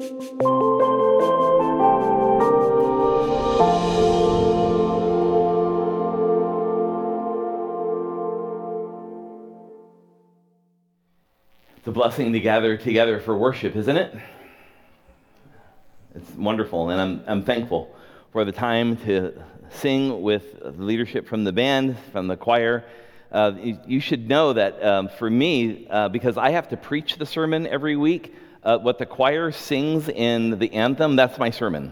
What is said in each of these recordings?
It's a blessing to gather together for worship, isn't it? It's wonderful, and I'm, I'm thankful for the time to sing with leadership from the band, from the choir. Uh, you, you, should know that um, for me, uh, because I have to preach the sermon every week, uh, what the choir sings in the anthem, that's my sermon.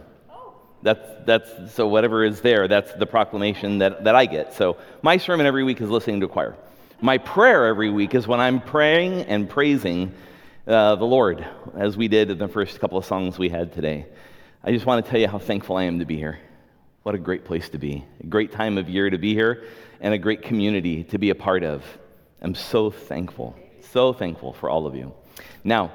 That's, that's, so whatever is there, that's the proclamation that, that I get. So my sermon every week is listening to choir. My prayer every week is when I'm praying and praising uh, the Lord, as we did in the first couple of songs we had today. I just want to tell you how thankful I am to be here. What a great place to be. A great time of year to be here, and a great community to be a part of. I'm so thankful, so thankful for all of you. Now,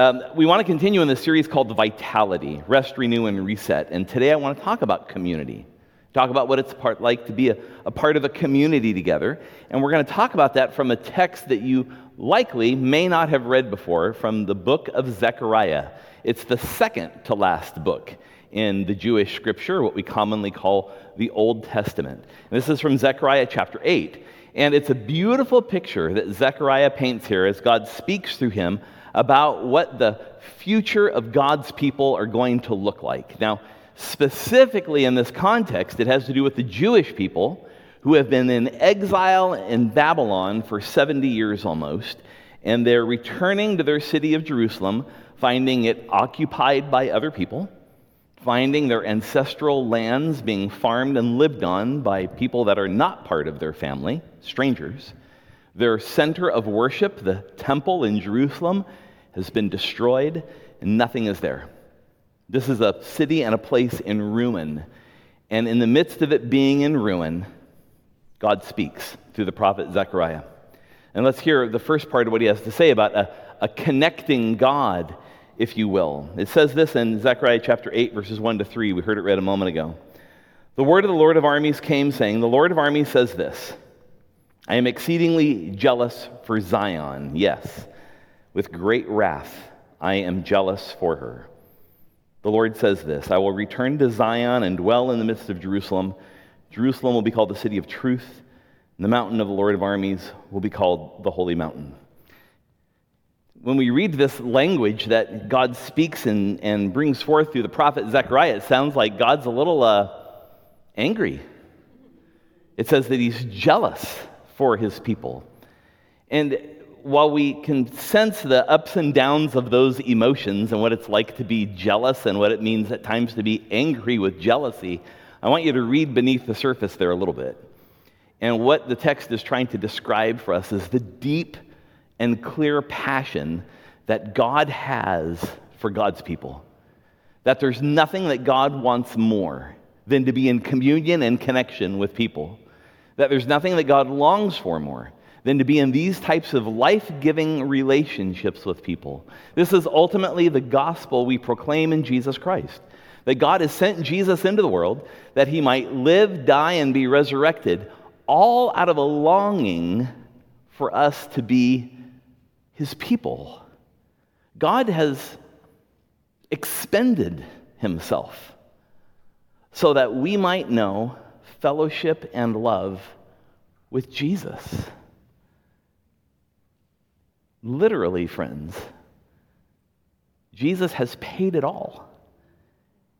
um, we want to continue in this series called Vitality Rest, Renew, and Reset. And today I want to talk about community. Talk about what it's part, like to be a, a part of a community together. And we're going to talk about that from a text that you likely may not have read before from the book of Zechariah. It's the second to last book in the Jewish scripture, what we commonly call the Old Testament. And this is from Zechariah chapter 8. And it's a beautiful picture that Zechariah paints here as God speaks through him about what the future of God's people are going to look like. Now, specifically in this context, it has to do with the Jewish people who have been in exile in Babylon for 70 years almost, and they're returning to their city of Jerusalem, finding it occupied by other people, finding their ancestral lands being farmed and lived on by people that are not part of their family, strangers. Their center of worship, the temple in Jerusalem, has been destroyed, and nothing is there. This is a city and a place in ruin. And in the midst of it being in ruin, God speaks through the prophet Zechariah. And let's hear the first part of what he has to say about a, a connecting God, if you will. It says this in Zechariah chapter 8, verses 1 to 3. We heard it read a moment ago. The word of the Lord of armies came, saying, The Lord of armies says this I am exceedingly jealous for Zion. Yes, with great wrath I am jealous for her. The Lord says this I will return to Zion and dwell in the midst of Jerusalem. Jerusalem will be called the city of truth, and the mountain of the Lord of armies will be called the holy mountain. When we read this language that God speaks and, and brings forth through the prophet Zechariah, it sounds like God's a little uh, angry. It says that he's jealous for his people. And while we can sense the ups and downs of those emotions and what it's like to be jealous and what it means at times to be angry with jealousy, I want you to read beneath the surface there a little bit. And what the text is trying to describe for us is the deep and clear passion that God has for God's people. That there's nothing that God wants more than to be in communion and connection with people. That there's nothing that God longs for more than to be in these types of life giving relationships with people. This is ultimately the gospel we proclaim in Jesus Christ. That God has sent Jesus into the world that he might live, die, and be resurrected, all out of a longing for us to be his people. God has expended himself so that we might know fellowship and love with Jesus. Literally, friends, Jesus has paid it all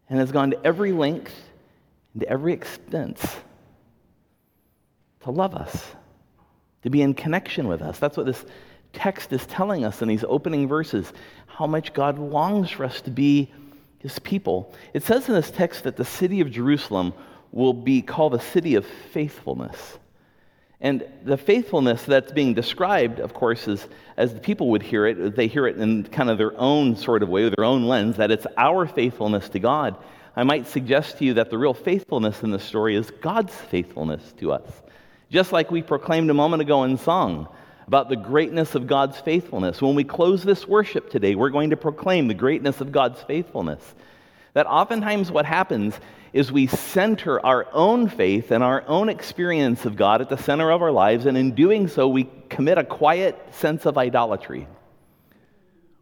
and has gone to every length and to every expense to love us, to be in connection with us. That's what this text is telling us in these opening verses how much God longs for us to be his people. It says in this text that the city of Jerusalem will be called the city of faithfulness. And the faithfulness that's being described, of course, is as the people would hear it, they hear it in kind of their own sort of way, with their own lens, that it's our faithfulness to God. I might suggest to you that the real faithfulness in the story is God's faithfulness to us. Just like we proclaimed a moment ago in song about the greatness of God's faithfulness. When we close this worship today, we're going to proclaim the greatness of God's faithfulness. That oftentimes what happens is we center our own faith and our own experience of God at the center of our lives, and in doing so, we commit a quiet sense of idolatry.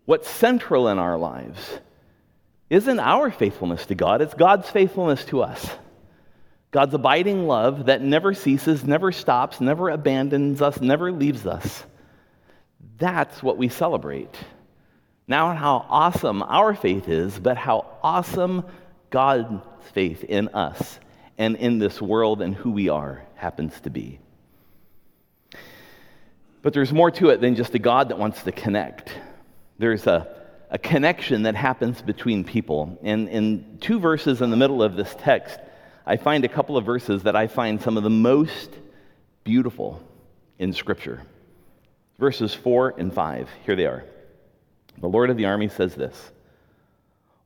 What's central in our lives isn't our faithfulness to God, it's God's faithfulness to us. God's abiding love that never ceases, never stops, never abandons us, never leaves us. That's what we celebrate. Now, how awesome our faith is, but how awesome God's faith in us and in this world and who we are happens to be. But there's more to it than just a God that wants to connect. There's a, a connection that happens between people. And in two verses in the middle of this text, I find a couple of verses that I find some of the most beautiful in Scripture. Verses 4 and 5. Here they are. The Lord of the army says this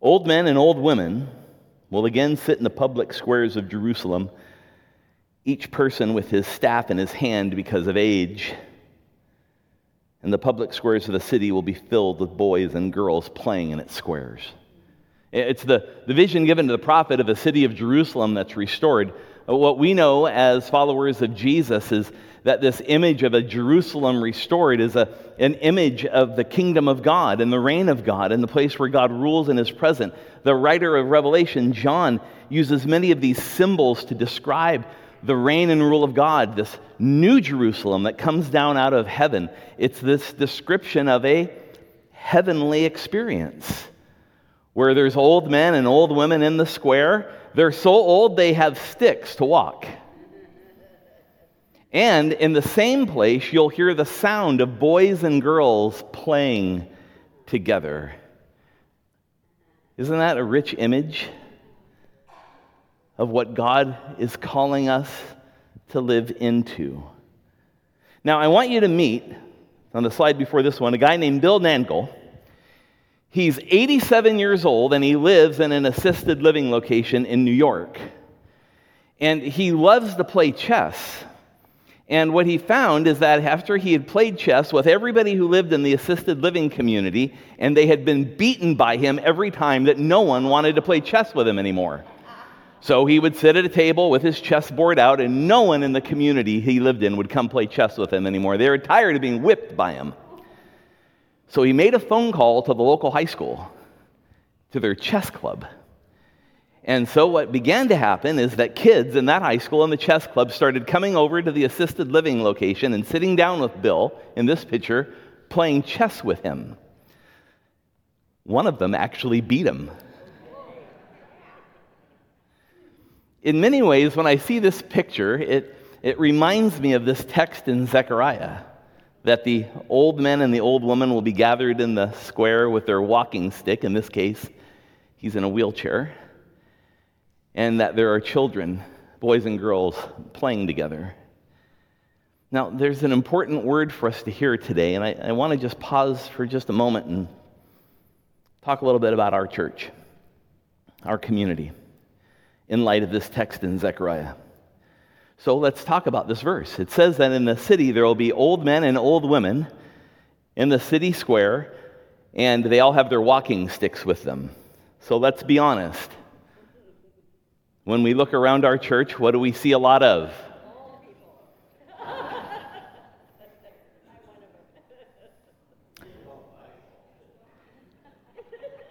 Old men and old women will again sit in the public squares of Jerusalem, each person with his staff in his hand because of age. And the public squares of the city will be filled with boys and girls playing in its squares. It's the, the vision given to the prophet of a city of Jerusalem that's restored. Uh, what we know as followers of Jesus is that this image of a Jerusalem restored is a, an image of the kingdom of God and the reign of God and the place where God rules and is present. The writer of Revelation, John, uses many of these symbols to describe the reign and rule of God, this new Jerusalem that comes down out of heaven. It's this description of a heavenly experience where there's old men and old women in the square. They're so old they have sticks to walk. And in the same place, you'll hear the sound of boys and girls playing together. Isn't that a rich image of what God is calling us to live into? Now, I want you to meet, on the slide before this one, a guy named Bill Nangle. He's 87 years old and he lives in an assisted living location in New York. And he loves to play chess. And what he found is that after he had played chess with everybody who lived in the assisted living community, and they had been beaten by him every time that no one wanted to play chess with him anymore. So he would sit at a table with his chessboard out, and no one in the community he lived in would come play chess with him anymore. They were tired of being whipped by him. So he made a phone call to the local high school, to their chess club. And so, what began to happen is that kids in that high school and the chess club started coming over to the assisted living location and sitting down with Bill in this picture, playing chess with him. One of them actually beat him. In many ways, when I see this picture, it, it reminds me of this text in Zechariah that the old men and the old woman will be gathered in the square with their walking stick. In this case, he's in a wheelchair and that there are children, boys and girls, playing together. Now, there's an important word for us to hear today, and I, I want to just pause for just a moment and talk a little bit about our church, our community, in light of this text in Zechariah. So let's talk about this verse. It says that in the city there will be old men and old women in the city square, and they all have their walking sticks with them. So let's be honest. When we look around our church, what do we see a lot of?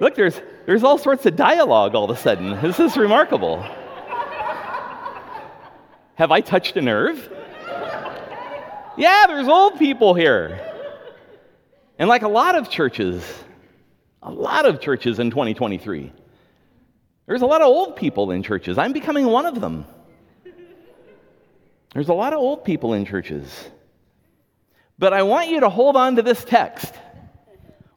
Look, there's, there's all sorts of dialogue all of a sudden. This is remarkable. Have I touched a nerve? Yeah, there's old people here. And like a lot of churches, a lot of churches in 2023, there's a lot of old people in churches. I'm becoming one of them. There's a lot of old people in churches. But I want you to hold on to this text.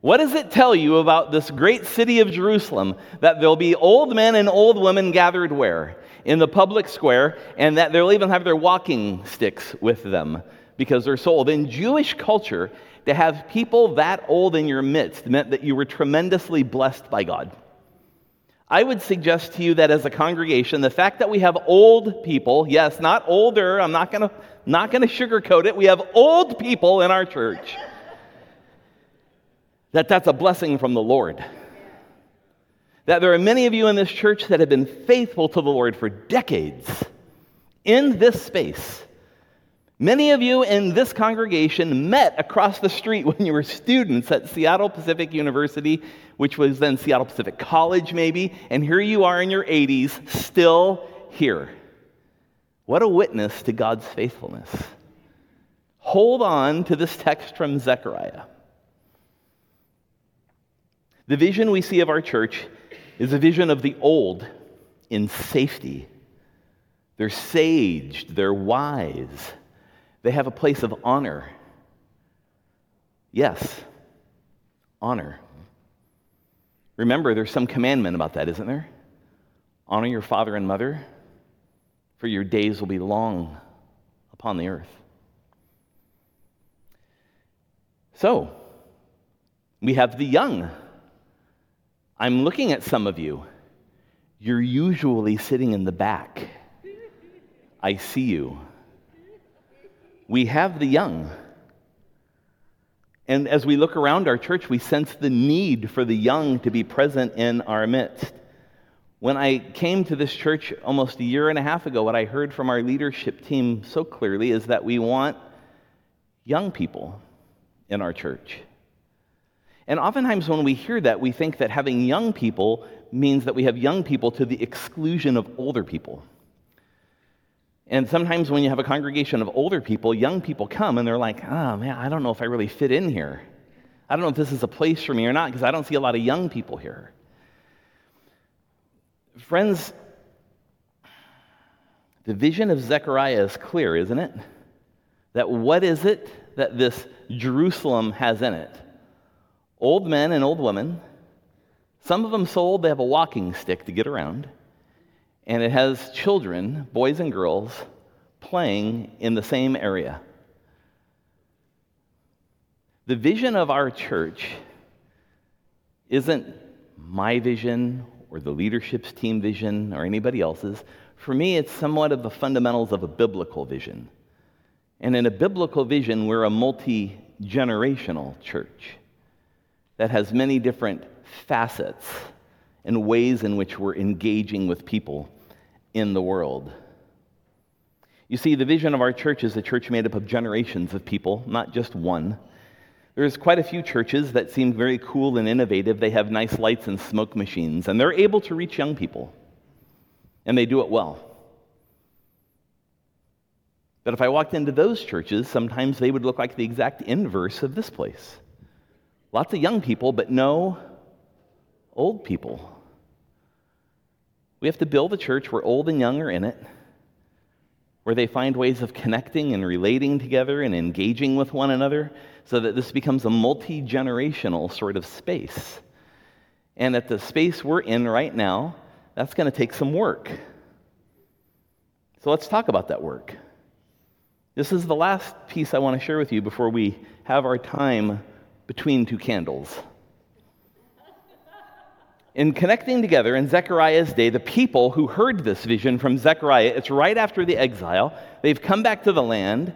What does it tell you about this great city of Jerusalem that there'll be old men and old women gathered where? In the public square, and that they'll even have their walking sticks with them because they're so old. In Jewish culture, to have people that old in your midst meant that you were tremendously blessed by God. I would suggest to you that as a congregation, the fact that we have old people, yes, not older, I'm not going to not going to sugarcoat it. We have old people in our church. That that's a blessing from the Lord. That there are many of you in this church that have been faithful to the Lord for decades in this space Many of you in this congregation met across the street when you were students at Seattle Pacific University, which was then Seattle Pacific College, maybe, and here you are in your 80s, still here. What a witness to God's faithfulness. Hold on to this text from Zechariah. The vision we see of our church is a vision of the old in safety. They're saged, they're wise they have a place of honor. Yes, honor. Remember, there's some commandment about that, isn't there? Honor your father and mother, for your days will be long upon the earth. So, we have the young. I'm looking at some of you. You're usually sitting in the back. I see you we have the young. And as we look around our church, we sense the need for the young to be present in our midst. When I came to this church almost a year and a half ago, what I heard from our leadership team so clearly is that we want young people in our church. And oftentimes, when we hear that, we think that having young people means that we have young people to the exclusion of older people. And sometimes when you have a congregation of older people, young people come and they're like, oh man, I don't know if I really fit in here. I don't know if this is a place for me or not because I don't see a lot of young people here. Friends, the vision of Zechariah is clear, isn't it? That what is it that this Jerusalem has in it? Old men and old women, some of them so old they have a walking stick to get around and it has children, boys and girls, playing in the same area. The vision of our church isn't my vision or the leadership's team vision or anybody else's. For me, it's somewhat of the fundamentals of a biblical vision. And in a biblical vision, we're a multi generational church that has many different facets and ways in which we're engaging with people in the world. You see, the vision of our church is a church made up of generations of people, not just one. There's quite a few churches that seem very cool and innovative. They have nice lights and smoke machines, and they're able to reach young people, and they do it well. But if I walked into those churches, sometimes they would look like the exact inverse of this place. Lots of young people, but no old people. We have to build a church where old and young are in it, where they find ways of connecting and relating together and engaging with one another so that this becomes a multi generational sort of space. And at the space we're in right now, that's going to take some work. So let's talk about that work. This is the last piece I want to share with you before we have our time between two candles in connecting together in Zechariah's day the people who heard this vision from Zechariah. It's right after the exile. They've come back to the land.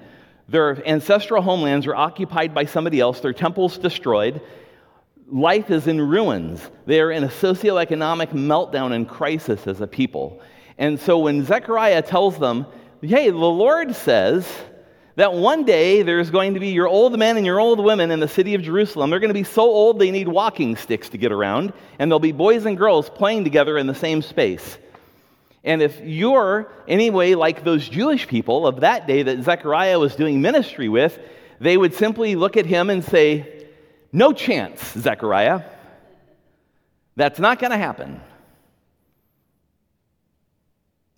Their ancestral homelands are occupied by somebody else, their temples destroyed. Life is in ruins. They are in a socioeconomic meltdown and crisis as a people. And so when Zechariah tells them, hey, the Lord says, that one day there's going to be your old men and your old women in the city of Jerusalem. They're going to be so old they need walking sticks to get around, and there'll be boys and girls playing together in the same space. And if you're anyway like those Jewish people of that day that Zechariah was doing ministry with, they would simply look at him and say, No chance, Zechariah. That's not going to happen.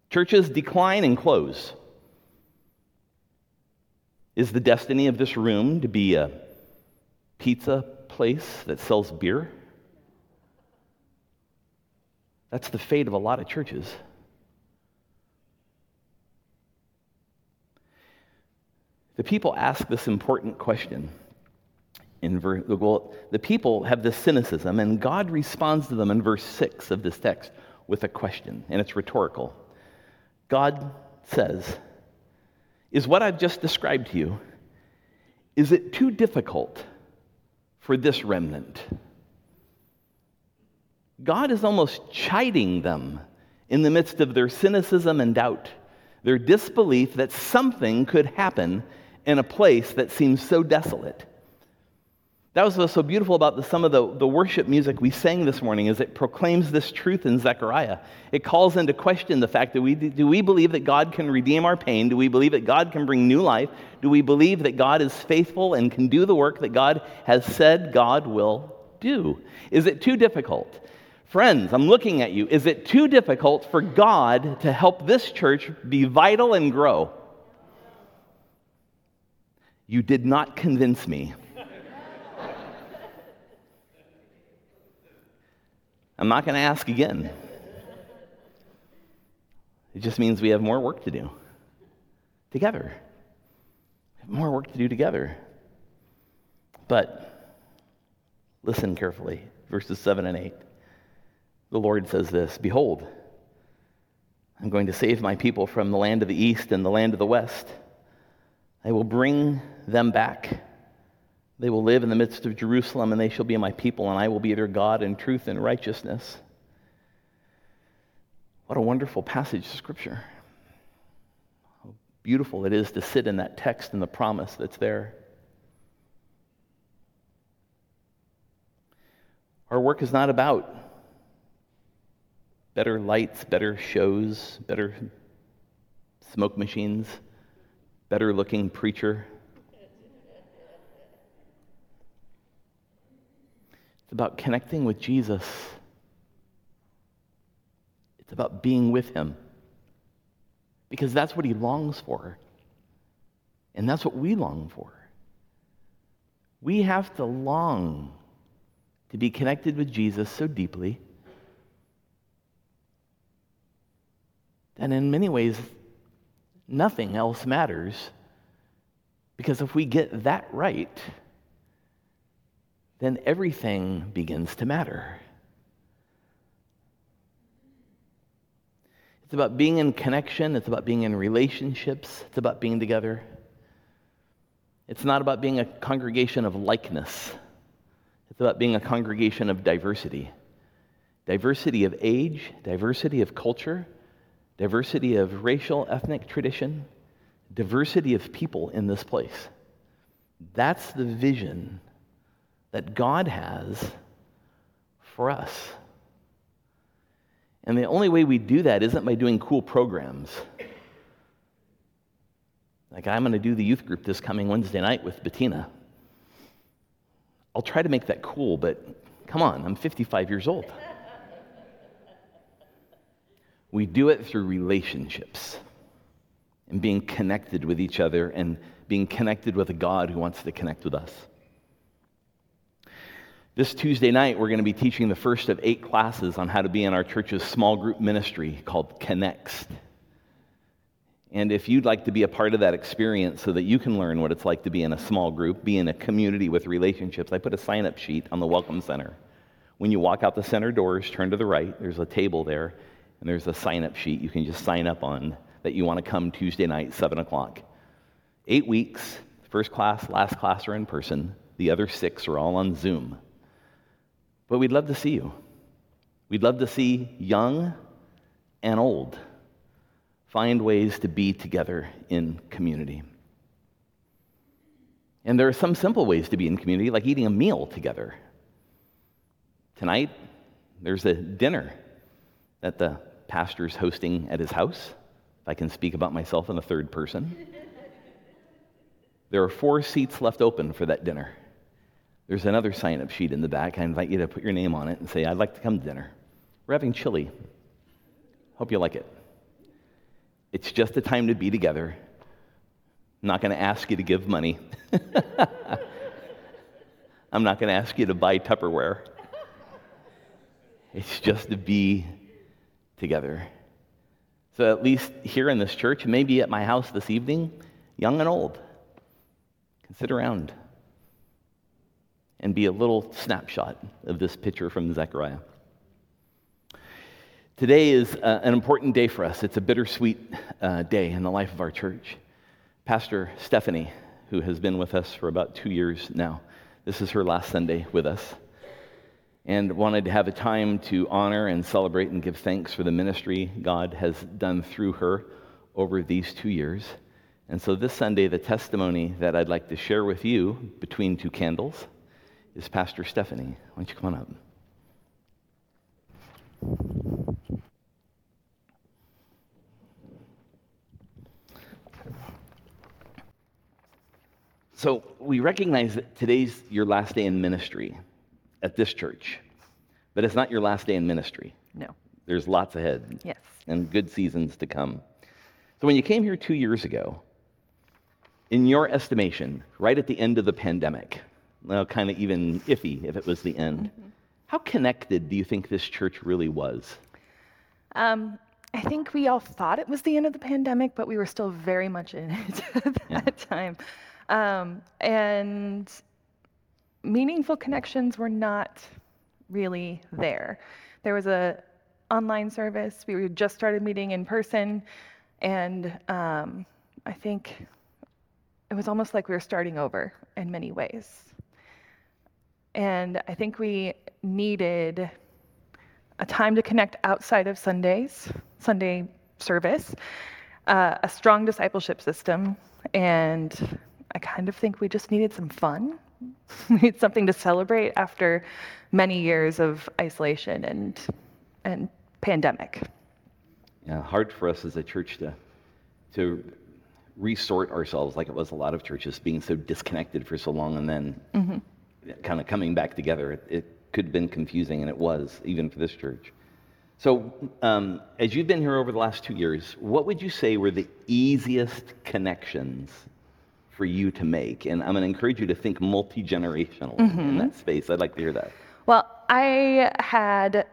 Churches decline and close. Is the destiny of this room to be a pizza place that sells beer? That's the fate of a lot of churches. The people ask this important question. In ver- well, the people have this cynicism, and God responds to them in verse 6 of this text with a question, and it's rhetorical. God says, is what I've just described to you, is it too difficult for this remnant? God is almost chiding them in the midst of their cynicism and doubt, their disbelief that something could happen in a place that seems so desolate. That was what's so beautiful about the, some of the, the worship music we sang this morning is it proclaims this truth in Zechariah. It calls into question the fact that we do we believe that God can redeem our pain? Do we believe that God can bring new life? Do we believe that God is faithful and can do the work that God has said God will do? Is it too difficult? Friends, I'm looking at you. Is it too difficult for God to help this church be vital and grow? You did not convince me. I'm not going to ask again. It just means we have more work to do together. more work to do together. But listen carefully, verses 7 and 8. The Lord says this Behold, I'm going to save my people from the land of the east and the land of the west. I will bring them back they will live in the midst of Jerusalem, and they shall be my people, and I will be their God in truth and righteousness. What a wonderful passage of Scripture. How beautiful it is to sit in that text and the promise that's there. Our work is not about better lights, better shows, better smoke machines, better looking preacher. It's about connecting with Jesus. It's about being with him. Because that's what he longs for. And that's what we long for. We have to long to be connected with Jesus so deeply that in many ways, nothing else matters. Because if we get that right, then everything begins to matter. It's about being in connection, it's about being in relationships, it's about being together. It's not about being a congregation of likeness, it's about being a congregation of diversity. Diversity of age, diversity of culture, diversity of racial, ethnic tradition, diversity of people in this place. That's the vision that God has for us. And the only way we do that isn't by doing cool programs. Like, I'm going to do the youth group this coming Wednesday night with Bettina. I'll try to make that cool, but come on, I'm 55 years old. we do it through relationships and being connected with each other and being connected with a God who wants to connect with us. This Tuesday night, we're going to be teaching the first of eight classes on how to be in our church's small group ministry called Connects. And if you'd like to be a part of that experience so that you can learn what it's like to be in a small group, be in a community with relationships, I put a sign up sheet on the Welcome Center. When you walk out the center doors, turn to the right, there's a table there, and there's a sign up sheet you can just sign up on that you want to come Tuesday night, 7 o'clock. Eight weeks, first class, last class are in person, the other six are all on Zoom. But we'd love to see you. We'd love to see young and old find ways to be together in community. And there are some simple ways to be in community, like eating a meal together. Tonight, there's a dinner that the pastor's hosting at his house, if I can speak about myself in the third person. There are four seats left open for that dinner. There's another sign up sheet in the back. I invite you to put your name on it and say, I'd like to come to dinner. We're having chili. Hope you like it. It's just a time to be together. I'm not going to ask you to give money. I'm not going to ask you to buy Tupperware. It's just to be together. So, at least here in this church, maybe at my house this evening, young and old, can sit around and be a little snapshot of this picture from Zechariah. Today is uh, an important day for us. It's a bittersweet uh, day in the life of our church. Pastor Stephanie, who has been with us for about two years now, this is her last Sunday with us, and wanted to have a time to honor and celebrate and give thanks for the ministry God has done through her over these two years. And so this Sunday, the testimony that I'd like to share with you between two candles is Pastor Stephanie. Why don't you come on up? So we recognize that today's your last day in ministry at this church, but it's not your last day in ministry. No. There's lots ahead Yes. and good seasons to come. So when you came here two years ago, in your estimation, right at the end of the pandemic, well, kind of even iffy if it was the end, how connected do you think this church really was? Um, I think we all thought it was the end of the pandemic, but we were still very much in it at that time. Um, and meaningful connections were not really there. There was a online service. We had just started meeting in person, and um, I think it was almost like we were starting over in many ways. And I think we needed a time to connect outside of Sundays, Sunday service, uh, a strong discipleship system, and I kind of think we just needed some fun. we need something to celebrate after many years of isolation and and pandemic. Yeah, hard for us as a church to, to resort ourselves like it was a lot of churches being so disconnected for so long and then kind of coming back together. It, it could have been confusing, and it was, even for this church. So, um, as you've been here over the last two years, what would you say were the easiest connections for you to make? And I'm going to encourage you to think multi generational in that space. I'd like to hear that. Well, I had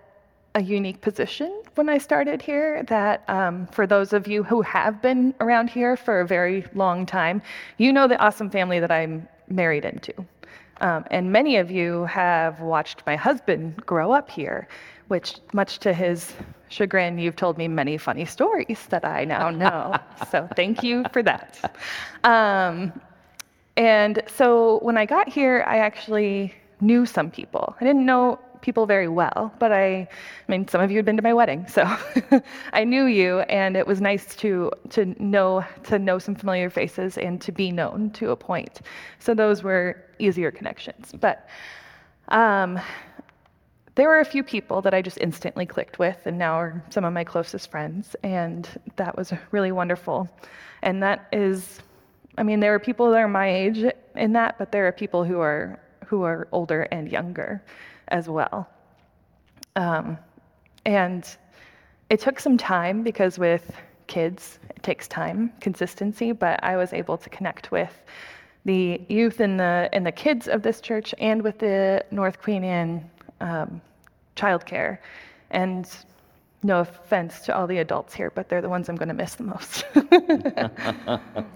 a unique position when I started here that um, for those of you who have been around here for a very long time, you know the awesome family that I'm married into. Um, and many of you have watched my husband grow up here, which, much to his chagrin, you've told me many funny stories that I now know. so thank you for that. Um, and so when I got here, I actually knew some people. I didn't know people very well, but I, I mean, some of you had been to my wedding, so I knew you, and it was nice to to know to know some familiar faces and to be known to a point. So those were easier connections. But um, there were a few people that I just instantly clicked with, and now are some of my closest friends, and that was really wonderful. And that is, I mean, there are people that are my age in that, but there are people who are who are older and younger as well. Um, and it took some time because with kids, it takes time, consistency, but I was able to connect with the youth and the and the kids of this church and with the North Queen Anne um, childcare. And no offense to all the adults here, but they're the ones I'm going to miss the most.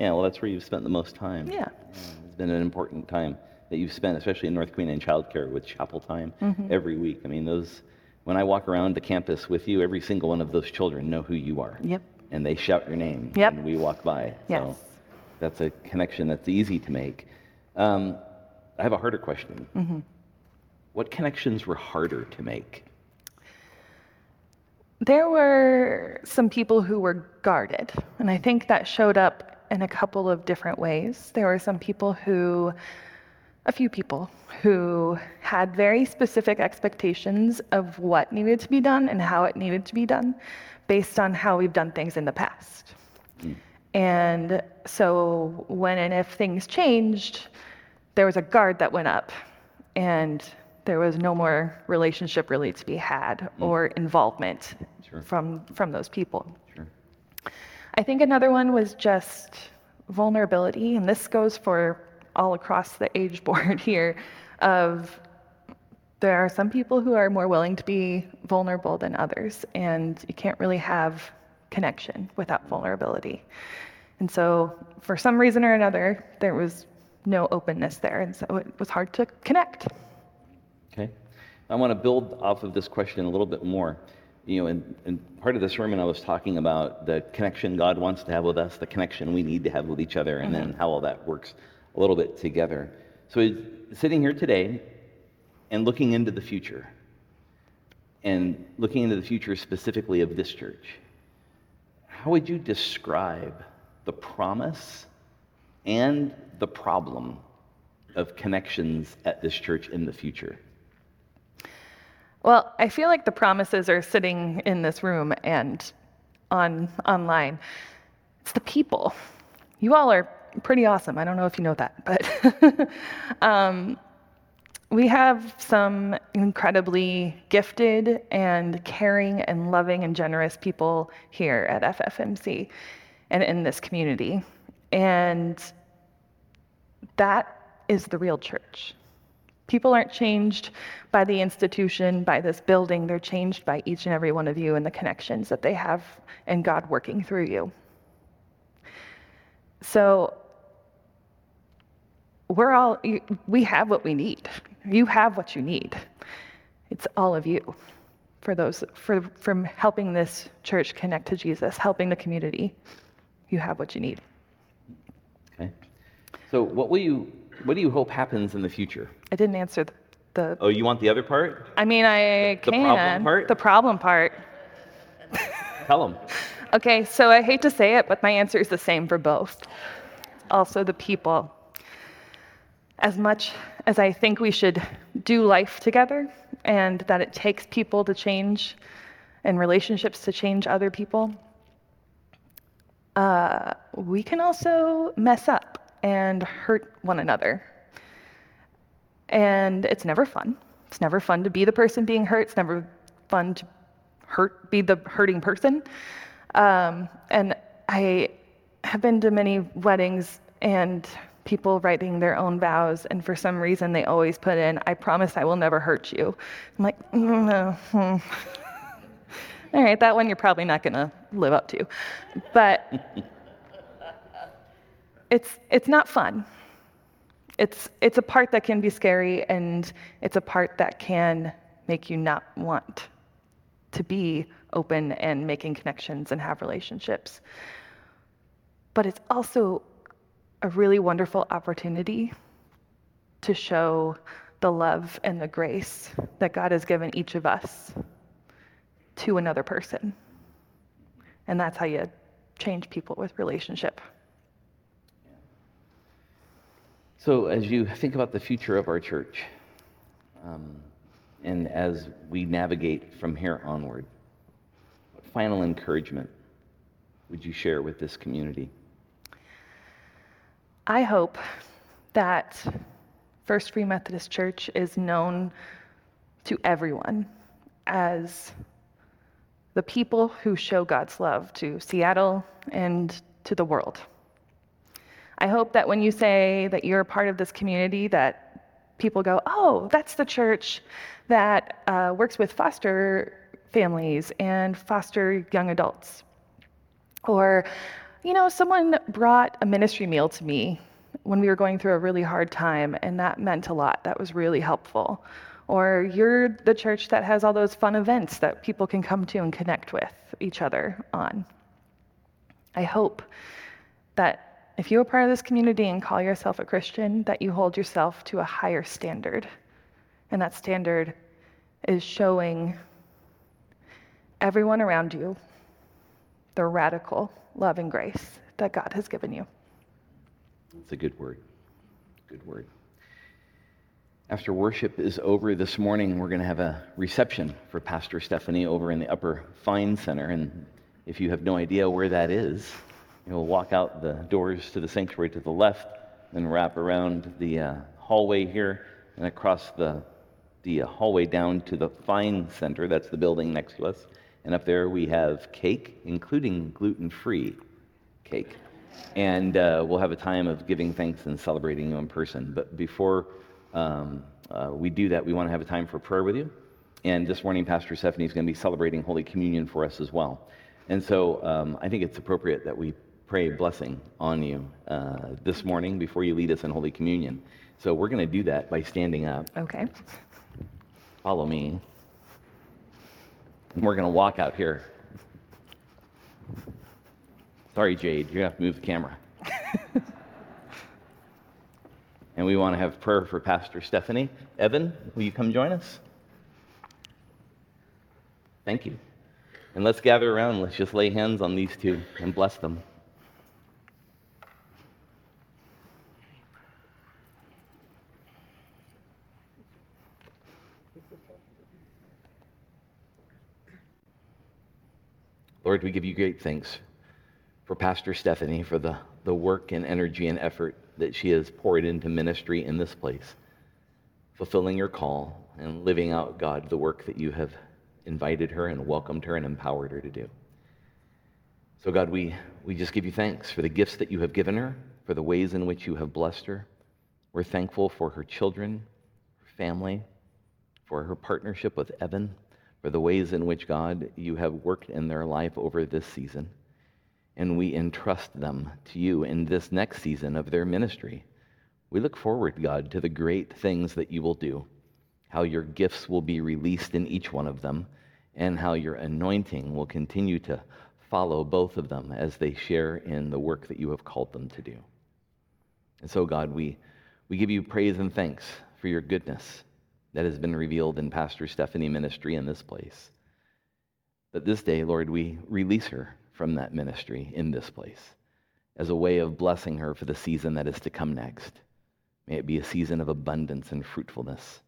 Yeah, well, that's where you've spent the most time. yeah. It's been an important time that you've spent, especially in North Queen Anne childcare with chapel time every week. I mean, those, when I walk around the campus with you, every single one of those children know who you are. Yep. And they shout your name Yep. when we walk by. Yes. So that's a connection that's easy to make. Um, I have a harder question. What connections were harder to make? There were some people who were guarded, and I think that showed up in a couple of different ways. There were some people who, a few people, who had very specific expectations of what needed to be done and how it needed to be done based on how we've done things in the past. Hmm. And so when and if things changed, there was a guard that went up, and there was no more relationship really to be had hmm. or involvement Sure. from from those people. Sure. I think another one was just vulnerability, and this goes for all across the age board here. Of there are some people who are more willing to be vulnerable than others, and you can't really have connection without vulnerability. And so, for some reason or another, there was no openness there, and so it was hard to connect. Okay. I want to build off of this question a little bit more. You know, in, in part of the sermon, I was talking about the connection God wants to have with us, the connection we need to have with each other, and then mm-hmm. how all that works a little bit together. So, sitting here today and looking into the future, and looking into the future specifically of this church, how would you describe the promise and the problem of connections at this church in the future? Well, I feel like the promises are sitting in this room and on online. It's the people. You all are pretty awesome. I don't know if you know that, but um, we have some incredibly gifted and caring and loving and generous people here at FFMC and in this community. And that is the real church. People aren't changed by the institution, by this building. They're changed by each and every one of you and the connections that they have and God working through you. So we're all, we have what we need. You have what you need. It's all of you for those, for, from helping this church connect to Jesus, helping the community. You have what you need. Okay. So what will you, what do you hope happens in the future? I didn't answer the, the Oh, you want the other part? I mean, I The can. problem part? The problem part. Tell them. Okay, so I hate to say it, but my answer is the same for both. Also, the people. As much as I think we should do life together and that it takes people to change and relationships to change other people, uh, we can also mess up and hurt one another. And it's never fun. It's never fun to be the person being hurt. It's never fun to hurt, be the hurting person. Um, and I have been to many weddings and people writing their own vows, and for some reason they always put in, I promise I will never hurt you. I'm like, mm, no. hmm. All right, that one you're probably not going to live up to. But it's, it's not fun. It's, it's a part that can be scary, and it's a part that can make you not want to be open and making connections and have relationships. But it's also a really wonderful opportunity to show the love and the grace that God has given each of us to another person. And that's how you change people with relationship. So, as you think about the future of our church, um, and as we navigate from here onward, what final encouragement would you share with this community? I hope that First Free Methodist Church is known to everyone as the people who show God's love to Seattle and to the world. I hope that when you say that you're a part of this community, that people go, oh, that's the church that uh, works with foster families and foster young adults. Or, you know, someone brought a ministry meal to me when we were going through a really hard time, and that meant a lot. That was really helpful. Or you're the church that has all those fun events that people can come to and connect with each other on. I hope that if you're a part of this community and call yourself a Christian, that you hold yourself to a higher standard. And that standard is showing everyone around you the radical love and grace that God has given you. It's a good word. Good word. After worship is over this morning, we're going to have a reception for Pastor Stephanie over in the Upper Fine Center. And if you have no idea where that is, you'll walk out the doors to the sanctuary to the left, then wrap around the uh, hallway here and across the, the hallway down to the Fine Center. That's the building next to us. And up there we have cake, including gluten free cake. And uh, we'll have a time of giving thanks and celebrating you in person. But before um, uh, we do that, we want to have a time for prayer with you. And this morning, Pastor Stephanie is going to be celebrating Holy Communion for us as well. And so um, I think it's appropriate that we pray a blessing on you uh, this morning before you lead us in Holy Communion. So we're going to do that by standing up. Okay. Follow me. And we're going to walk out here. Sorry, Jade, to have to move the camera. and we want to have prayer for Pastor Stephanie. Evan, will you come join us? Thank you. And let's gather around. Let's just lay hands on these two and bless them. Lord, we give you great thanks for Pastor Stephanie, for the, the work and energy and effort that she has poured into ministry in this place, fulfilling your call and living out, God, the work that you have invited her and welcomed her and empowered her to do. So, God, we, we just give you thanks for the gifts that you have given her, for the ways in which you have blessed her. We're thankful for her children, her family, for her partnership with Evan, for the ways in which, God, you have worked in their life over this season. And we entrust them to you in this next season of their ministry. We look forward, God, to the great things that you will do, how your gifts will be released in each one of them, and how your anointing will continue to follow both of them as they share in the work that you have called them to do. And so, God, we, we give you praise and thanks for your goodness that has been revealed in Pastor Stephanie ministry in this place. That this day, Lord, we release her from that ministry in this place as a way of blessing her for the season that is to come next. May it be a season of abundance and fruitfulness.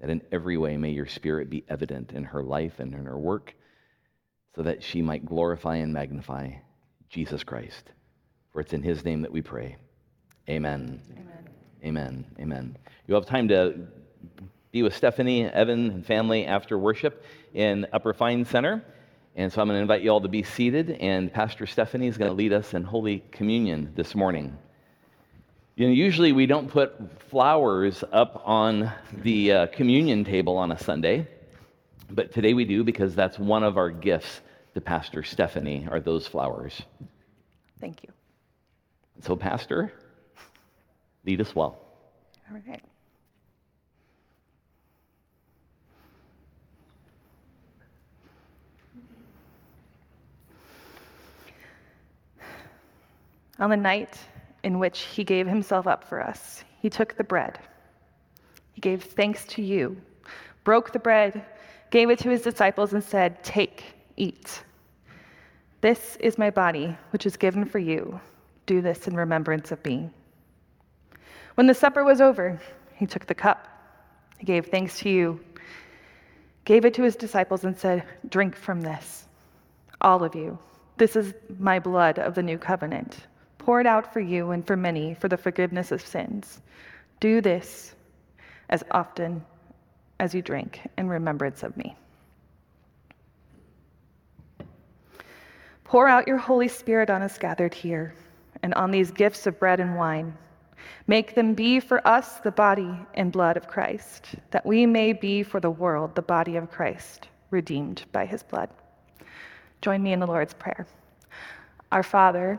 That in every way may your spirit be evident in her life and in her work so that she might glorify and magnify Jesus Christ. For it's in his name that we pray. Amen. Amen. Amen. Amen. You'll have time to be with Stephanie, Evan, and family after worship in Upper Fine Center. And so I'm going to invite you all to be seated, and Pastor Stephanie is going to lead us in Holy Communion this morning. You know, usually we don't put flowers up on the uh, communion table on a Sunday, but today we do because that's one of our gifts to Pastor Stephanie are those flowers. Thank you. So, Pastor, lead us well. All right. On the night in which he gave himself up for us, he took the bread. He gave thanks to you, broke the bread, gave it to his disciples, and said, Take, eat. This is my body, which is given for you. Do this in remembrance of me. When the supper was over, he took the cup. He gave thanks to you, gave it to his disciples, and said, Drink from this, all of you. This is my blood of the new covenant poured out for you and for many for the forgiveness of sins. Do this as often as you drink in remembrance of me. Pour out your Holy Spirit on us gathered here and on these gifts of bread and wine. Make them be for us the body and blood of Christ, that we may be for the world the body of Christ, redeemed by his blood. Join me in the Lord's Prayer. Our Father,